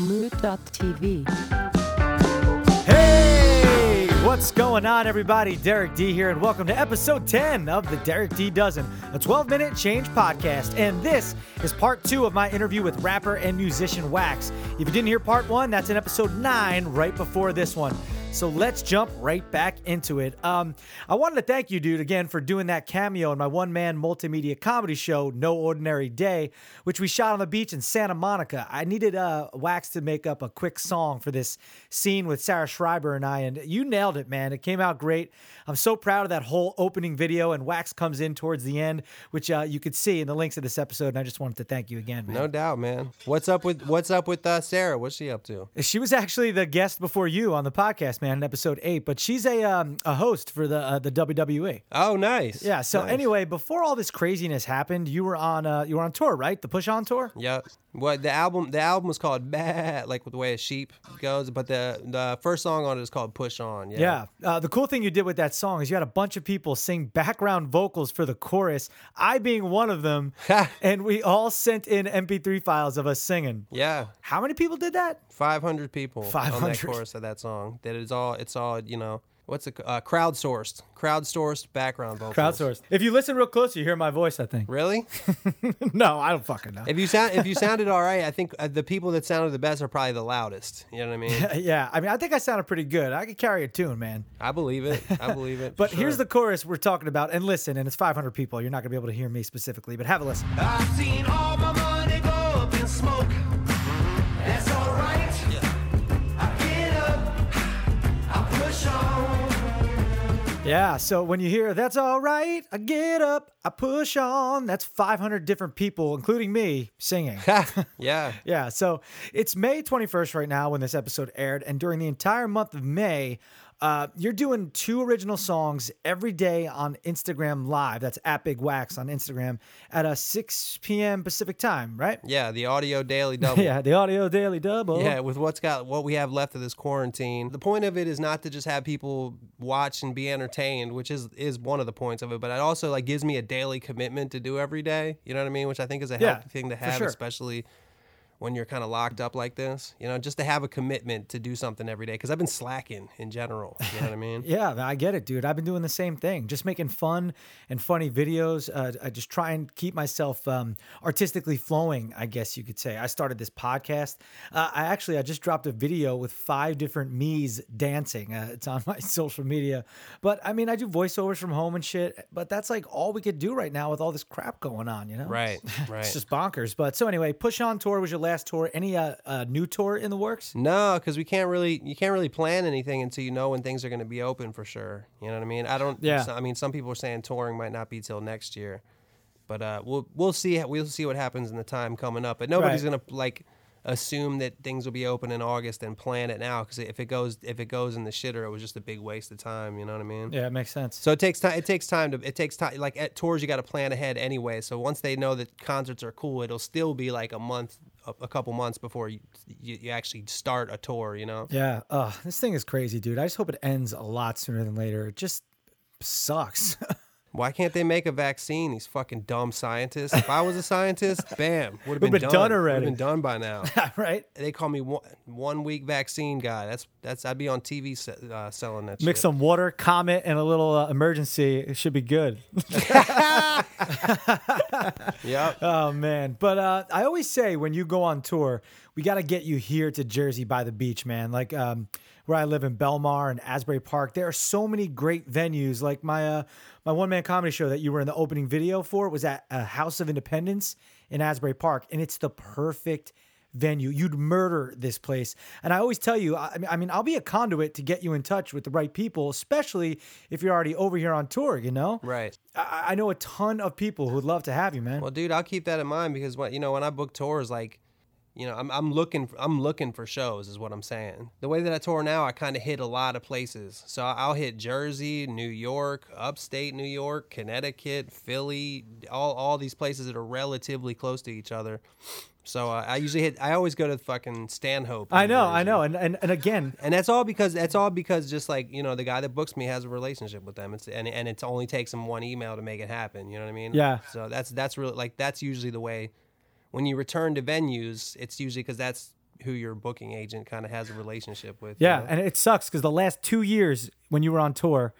Moot.tv. Hey, what's going on, everybody? Derek D here, and welcome to episode 10 of the Derek D Dozen, a 12 minute change podcast. And this is part two of my interview with rapper and musician Wax. If you didn't hear part one, that's in episode nine, right before this one. So let's jump right back into it. Um, I wanted to thank you, dude, again for doing that cameo in my one man multimedia comedy show, No Ordinary Day, which we shot on the beach in Santa Monica. I needed uh, Wax to make up a quick song for this scene with Sarah Schreiber and I, and you nailed it, man. It came out great. I'm so proud of that whole opening video, and Wax comes in towards the end, which uh, you could see in the links of this episode. And I just wanted to thank you again, man. No doubt, man. What's up with What's up with uh, Sarah? What's she up to? She was actually the guest before you on the podcast, man, in episode eight. But she's a um, a host for the uh, the WWE. Oh, nice. Yeah. So Nice. anyway, before all this craziness happened, you were on uh, you were on tour, right? The Push On tour. Yep. What the album? The album was called "Bad," like with the way a sheep goes. But the the first song on it is called "Push On." Yeah. Yeah. Uh, the cool thing you did with that song is you had a bunch of people sing background vocals for the chorus. I being one of them, and we all sent in MP3 files of us singing. Yeah. How many people did that? Five hundred people 500. that chorus of that song. That is all. It's all you know. What's it? Uh, crowdsourced. Crowdsourced background vocals. Crowdsourced. If you listen real close, you hear my voice. I think. Really? no, I don't fucking know. if you sound if you sounded all right, I think uh, the people that sounded the best are probably the loudest. You know what I mean? yeah, I mean, I think I sounded pretty good. I could carry a tune, man. I believe it. I believe it. But for here's the chorus we're talking about. And listen, and it's 500 people. You're not going to be able to hear me specifically, but have a listen. Yeah, so when you hear that's all right, I get up, I push on. That's 500 different people, including me, singing. yeah. Yeah, so it's May 21st right now when this episode aired, and during the entire month of May, uh, you're doing two original songs every day on Instagram Live. That's at Big Wax on Instagram at a 6 p.m. Pacific time, right? Yeah. The audio daily double. Yeah, the audio daily double. Yeah, with what's got what we have left of this quarantine. The point of it is not to just have people watch and be entertained, which is is one of the points of it, but it also like gives me a daily commitment to do every day. You know what I mean? Which I think is a Yeah, healthy thing to have, sure. especially when you're kind of locked up like this. You know, just to have a commitment to do something every day because I've been slacking in general. You know what I mean? Yeah, I get it, dude. I've been doing the same thing, just making fun and funny videos. Uh, I just try and keep myself um, artistically flowing, I guess you could say. I started this podcast. Uh, I actually I just dropped a video with five different me's dancing. Uh, it's on my social media, but I mean I do voiceovers from home and shit. But that's like all we could do right now with all this crap going on, you know? Right, right. It's just bonkers. But so anyway, Push On tour was your last tour. Any uh, uh, new tour in the works? No, because we can't really you can't really plan anything until you know when things are going to be open for sure. You know what I mean? I don't. Yeah. I mean, some people are saying touring might not be till next year, but uh, we'll we'll see we'll see what happens in the time coming up. But nobody's Right. gonna like assume that things will be open in August and plan it now because if it goes if it goes in the shitter, it was just a big waste of time. You know what I mean? Yeah, it makes sense. So it takes time. It takes time to. It takes time. Like at tours, you got to plan ahead anyway. So once they know that concerts are cool, it'll still be like a month, a, a couple months before you, you you actually start a tour. You know. Yeah. This thing is crazy, dude. I just hope it ends a lot sooner than later. It just sucks. Why can't they make a vaccine? These fucking dumb scientists. If I was a scientist, bam, would have been, been done Would've already. been done by now. right? they call me one, one week vaccine guy. That's that's I'd be on TV se- uh, selling that. Mix shit. some water, comet, and a little uh, Emergen-C. It should be good. Yep. oh man! But uh, I always say when you go on tour, we got to get you here to Jersey by the beach, man. Like um, where I live in Belmar and Asbury Park, there are so many great venues. Like my uh, my one man comedy show that you were in the opening video for was at a House of Independents in Asbury Park, and it's the perfect venue. You'd murder this place. And I always tell you, I mean, I mean, I'll be a conduit to get you in touch with the right people, especially if you're already over here on tour. You know, Right. I, I know a ton of people who'd love to have you, man. Well, dude, I'll keep that in mind because what you know when I book tours, like, you know, I'm I'm looking I'm looking for shows is what I'm saying. The way that I tour now, I kind of hit a lot of places. So I'll hit Jersey, New York, upstate New York, Connecticut, Philly, all all these places that are relatively close to each other. So uh, I usually hit. I always go to fucking Stanhope. I know, I know, and, and and again, And that's all because that's all because just like you know the guy that books me has a relationship with them. It's and and it only takes him one email to make it happen. You know what I mean? Yeah. So that's that's really like that's usually the way. When you return to venues, it's usually because that's who your booking agent kind of has a relationship with. you Yeah, know? and it sucks because the last two years when you were on tour,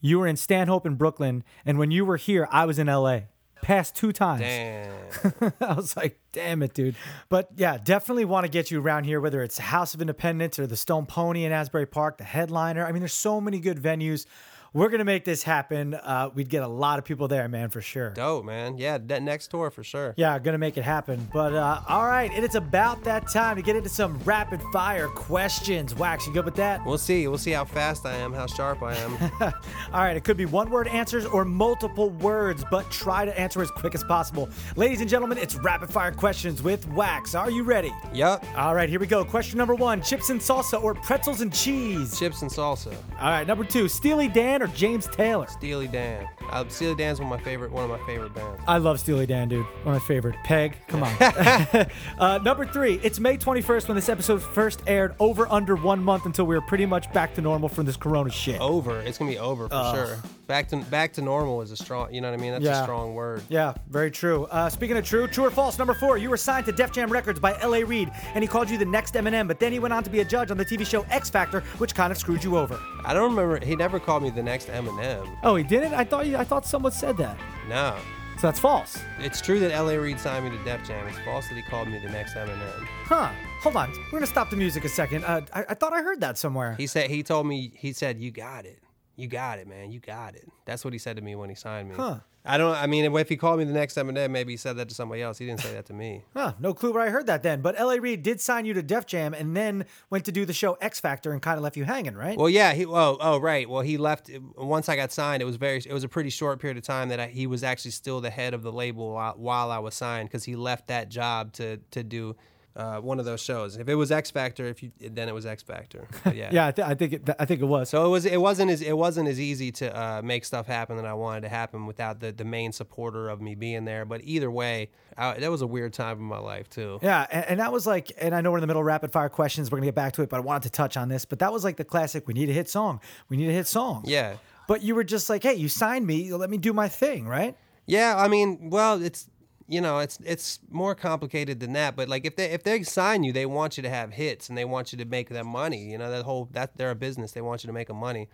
you were in Stanhope in Brooklyn, and when you were here, I was in LA. Past two times. Damn. I was like, damn it, dude. But yeah, definitely want to get you around here, whether it's House of Independents or the Stone Pony in Asbury Park, the headliner. I mean, there's so many good venues. We're going to make this happen. Uh, we'd get a lot of people there, man, for sure. Dope, man. Yeah, that next tour for sure. Yeah, gonna make it happen. But uh, all right, and it's about that time to get into some rapid fire questions. Wax, you good with that? We'll see. We'll see how fast I am, how sharp I am. All right, it could be one word answers or multiple words, but try to answer as quick as possible. Ladies and gentlemen, it's rapid fire questions with Wax. Are you ready? yup. All right, here we go. Question number one chips and salsa or pretzels and cheese? Chips and salsa. All right, number two Steely Dan or James Taylor? Steely Dan. Uh, Steely Dan's one of my favorite, one of my favorite bands. I love Steely Dan, dude. One of my favorite. Peg, come on. uh, number three, it's May 21st when this episode first aired, over under one month until we were pretty much back to normal from this corona shit. Over. It's gonna be over for sure. Back to back to normal is a strong. You know what I mean? That's Yeah. a strong word. Yeah, very true. Uh, speaking of true, true or false, number four, you were signed to Def Jam Records by L.A. Reid, and he called you the next Eminem, but then he went on to be a judge on the TV show X Factor, which kind of screwed you over. I don't remember. He never called me the next Eminem. Oh, he didn't? I thought you, I thought someone said that. No. So that's false. It's true that L.A. Reid signed me to Def Jam. It's false that he called me the next Eminem. Huh. Hold on. We're gonna stop the music a second. Uh, I, I thought I heard that somewhere. He said he told me he said you got it. You got it, man. You got it. That's what he said to me when he signed me. Huh. I don't. I mean, if he called me the next Eminem, maybe he said that to somebody else. He didn't say that to me. Huh, no clue where I heard that then. But L.A. Reid did sign you to Def Jam and then went to do the show X Factor and kind of left you hanging, right? Well, yeah. He. Oh, oh, right. Well, he left once I got signed. It was very. It was a pretty short period of time that I, he was actually still the head of the label while, while I was signed because he left that job to to do. Uh, one of those shows. If it was X Factor, if you then it was X Factor. But yeah. yeah, I, th- I think it, I think it was. So it was it wasn't as it wasn't as easy to uh, make stuff happen that I wanted to happen without the the main supporter of me being there. But either way, I, that was a weird time in my life too. Yeah, and, and that was like, and I know we're in the middle of rapid fire questions. We're gonna get back to it, but I wanted to touch on this. But that was like the classic. We need a hit song. We need a hit song. Yeah. But you were just like, hey, you signed me. Let me do my thing, right? Yeah, I mean, well, it's you know, it's it's more complicated than that. But like if they if they sign you, they want you to have hits and they want you to make them money. You know, that whole that they're a business. They want you to make them money.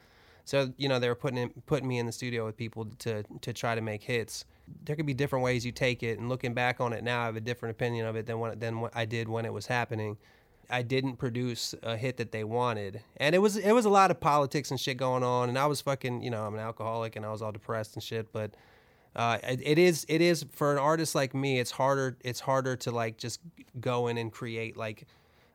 So you know, they were putting in, putting me in the studio with people to to try to make hits. There could be different ways you take it, and looking back on it now, I have a different opinion of it than than what I did when it was happening. I didn't produce a hit that they wanted, and it was it was a lot of politics and shit going on, and I was fucking you know I'm an alcoholic and I was all depressed and shit, but uh, it, it is it is for an artist like me it's harder it's harder to like just go in and create like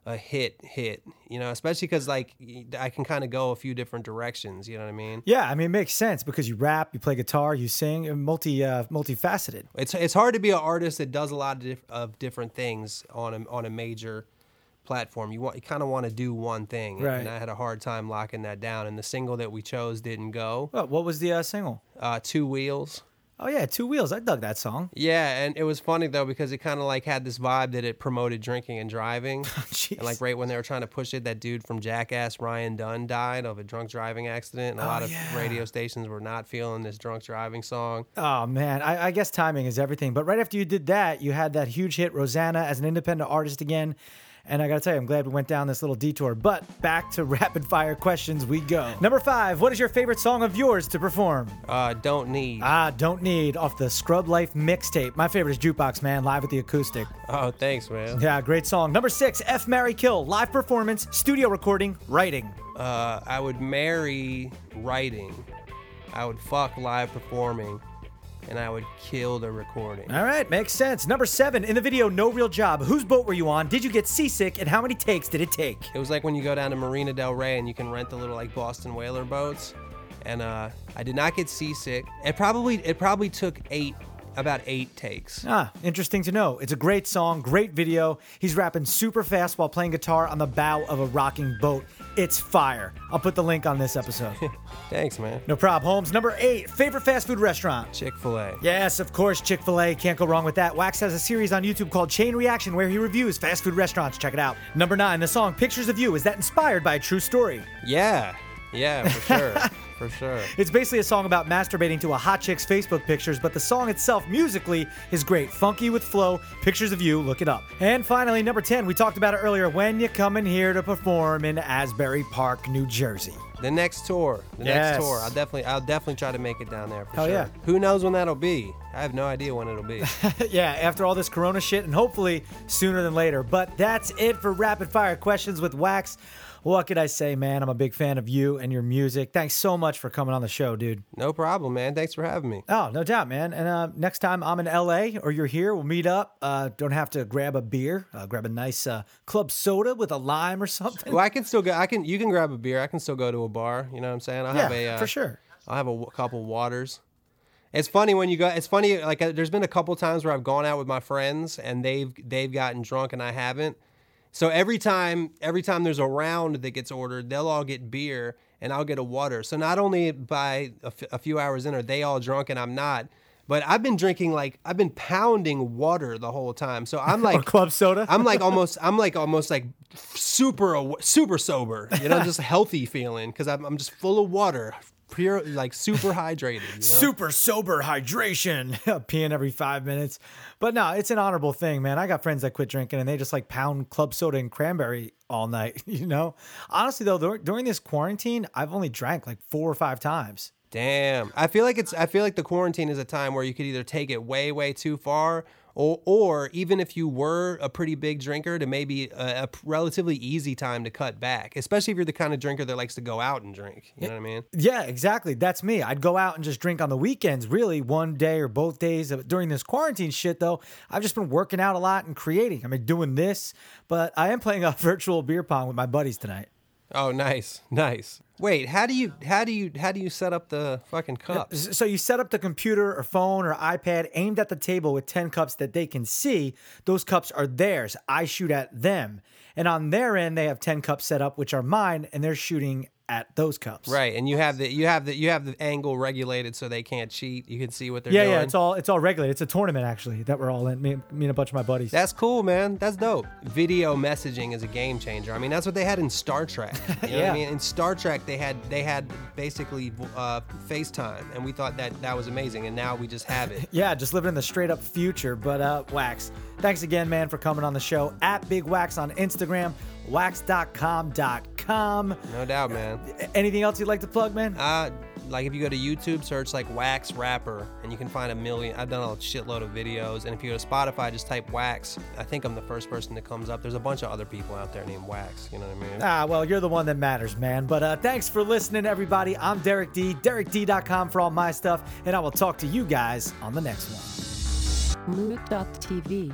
a hit hit you know especially because like i can kind of go a few different directions you know what i mean Yeah, I mean, it makes sense because you rap, you play guitar, you sing, and multi uh, multifaceted. it's it's hard to be an artist that does a lot of, dif- of different things on a, on a major platform you want you kind of want to do one thing Right. and i had a hard time locking that down and the single that we chose didn't go What, what was the uh, single? uh, two wheels Oh yeah, Two Wheels. I dug that song. Yeah, and it was funny though because it kind of like had this vibe that it promoted drinking and driving. Oh, jeez. and like right when they were trying to push it, that dude from Jackass, Ryan Dunn, died of a drunk driving accident. And a Oh, lot of yeah. radio stations were not feeling this drunk driving song. Oh man, I, I guess timing is everything. But right after you did that, you had that huge hit, Rosana, as an independent artist again. And I gotta tell you, I'm glad we went down this little detour. But back to rapid fire questions we go. Number five, what is your favorite song of yours to perform? Uh, don't need. Ah, Don't Need off the Scrub Life mixtape. My favorite is Jukebox Man, live with the acoustic. oh, thanks, man. Yeah, great song. Number six, F Mary Kill, live performance, studio recording, writing. Uh, I would marry writing. I would fuck live performing, and I would kill the recording. All right, makes sense. Number seven, in the video No Real Job, whose boat were you on? Did you get seasick? And how many takes did it take? It was like when you go down to Marina Del Rey and you can rent the little like Boston whaler boats. And uh, I did not get seasick. It probably it probably took eight about eight takes. Ah, interesting to know. It's a great song, great video. He's rapping super fast while playing guitar on the bow of a rocking boat. It's fire. I'll put the link on this episode. Thanks, man. no prob. Holmes, number eight, favorite fast food restaurant. Chick Fil A. Yes, of course, Chick fil A. Can't go wrong with that. Wax has a series on YouTube called Chain Reaction where he reviews fast food restaurants. Check it out. Number nine, the song Pictures of You. Is that inspired by a true story? Yeah, yeah, for sure, for sure. It's basically a song about masturbating to a hot chick's Facebook pictures, but the song itself musically is great. Funky with flow, pictures of you, look it up. And finally, number 10, we talked about it earlier, When You Coming Here to Perform in Asbury Park, New Jersey. The next tour, the Yes. next tour. I'll definitely, I'll definitely try to make it down there for Hell sure. yeah. Who knows when that'll be? I have no idea when it'll be. yeah, after all this corona shit, and hopefully sooner than later. But that's it for rapid fire questions with Wax. What could I say, man? I'm a big fan of you and your music. Thanks so much for coming on the show, dude. no problem, man. Thanks for having me. Oh, no doubt, man. And uh, next time I'm in LA or you're here, we'll meet up. Uh, don't have to grab a beer. Uh, grab a nice uh, club soda with a lime or something. Well, I can still go. I can. You can grab a beer. I can still go to a bar. You know what I'm saying? I'll yeah, have a uh, for sure. I'll have a w- couple waters. It's funny when you go. It's funny. Like uh, there's been a couple times where I've gone out with my friends and they've they've gotten drunk and I haven't. So every time every time there's a round that gets ordered, they'll all get beer and I'll get a water. So not only by a, f- a few hours in are they all drunk and I'm not, but I've been drinking like I've been pounding water the whole time. So I'm like club soda? I'm like almost I'm like almost like super super sober. You know, just healthy feeling because I'm I'm just full of water, pure like super hydrated. You know? Super sober hydration, peeing every five minutes. But no, it's an honorable thing, man. I got friends that quit drinking and they just like pound club soda and cranberry all night, you know? Honestly, though, dur- during this quarantine, I've only drank like four or five times. Damn. I feel like it's I feel like the quarantine is a time where you could either take it way way too far or or even if you were a pretty big drinker to maybe a, a relatively easy time to cut back, especially if you're the kind of drinker that likes to go out and drink. You know what I mean? Yeah, exactly. That's me. I'd go out and just drink on the weekends, really, one day or both days. During this quarantine shit, though, I've just been working out a lot and creating. I mean, doing this, but I am playing a virtual beer pong with my buddies tonight. Oh, nice. Nice. Wait, how do you how do you how do you set up the fucking uh, cups? So you set up the computer or phone or iPad aimed at the table with 10 cups that they can see. Those cups are theirs. I shoot at them. And on their end, they have 10 cups set up, which are mine, and they're shooting at those cups. Right, and you have the you have the you have the angle regulated so they can't cheat. You can see what they're Yeah, doing. yeah, it's all it's all regulated. It's a tournament actually that we're all in. Me, me and a bunch of my buddies. That's cool, man. That's dope. Video messaging is a game changer. I mean, that's what they had in Star Trek. You know what Yeah. I mean? In Star Trek, they had they had basically uh, FaceTime, and we thought that that was amazing, and now we just have it. Yeah, just living in the straight up future. But uh, Wax, thanks again, man, for coming on the show. At Big Wax on Instagram, wax.com.com. No doubt, man. Anything else you'd like to plug, man? Uh, like if you go to YouTube, search like Wax Rapper, and you can find a million. I've done a shitload of videos, and if you go to Spotify, just type Wax. I think I'm the first person that comes up. There's a bunch of other people out there named Wax. You know what I mean? Ah, well, you're the one that matters, man. But uh, thanks for listening, everybody. I'm Derek D, DerekD.com for all my stuff, and I will talk to you guys on the next one. Moot.tv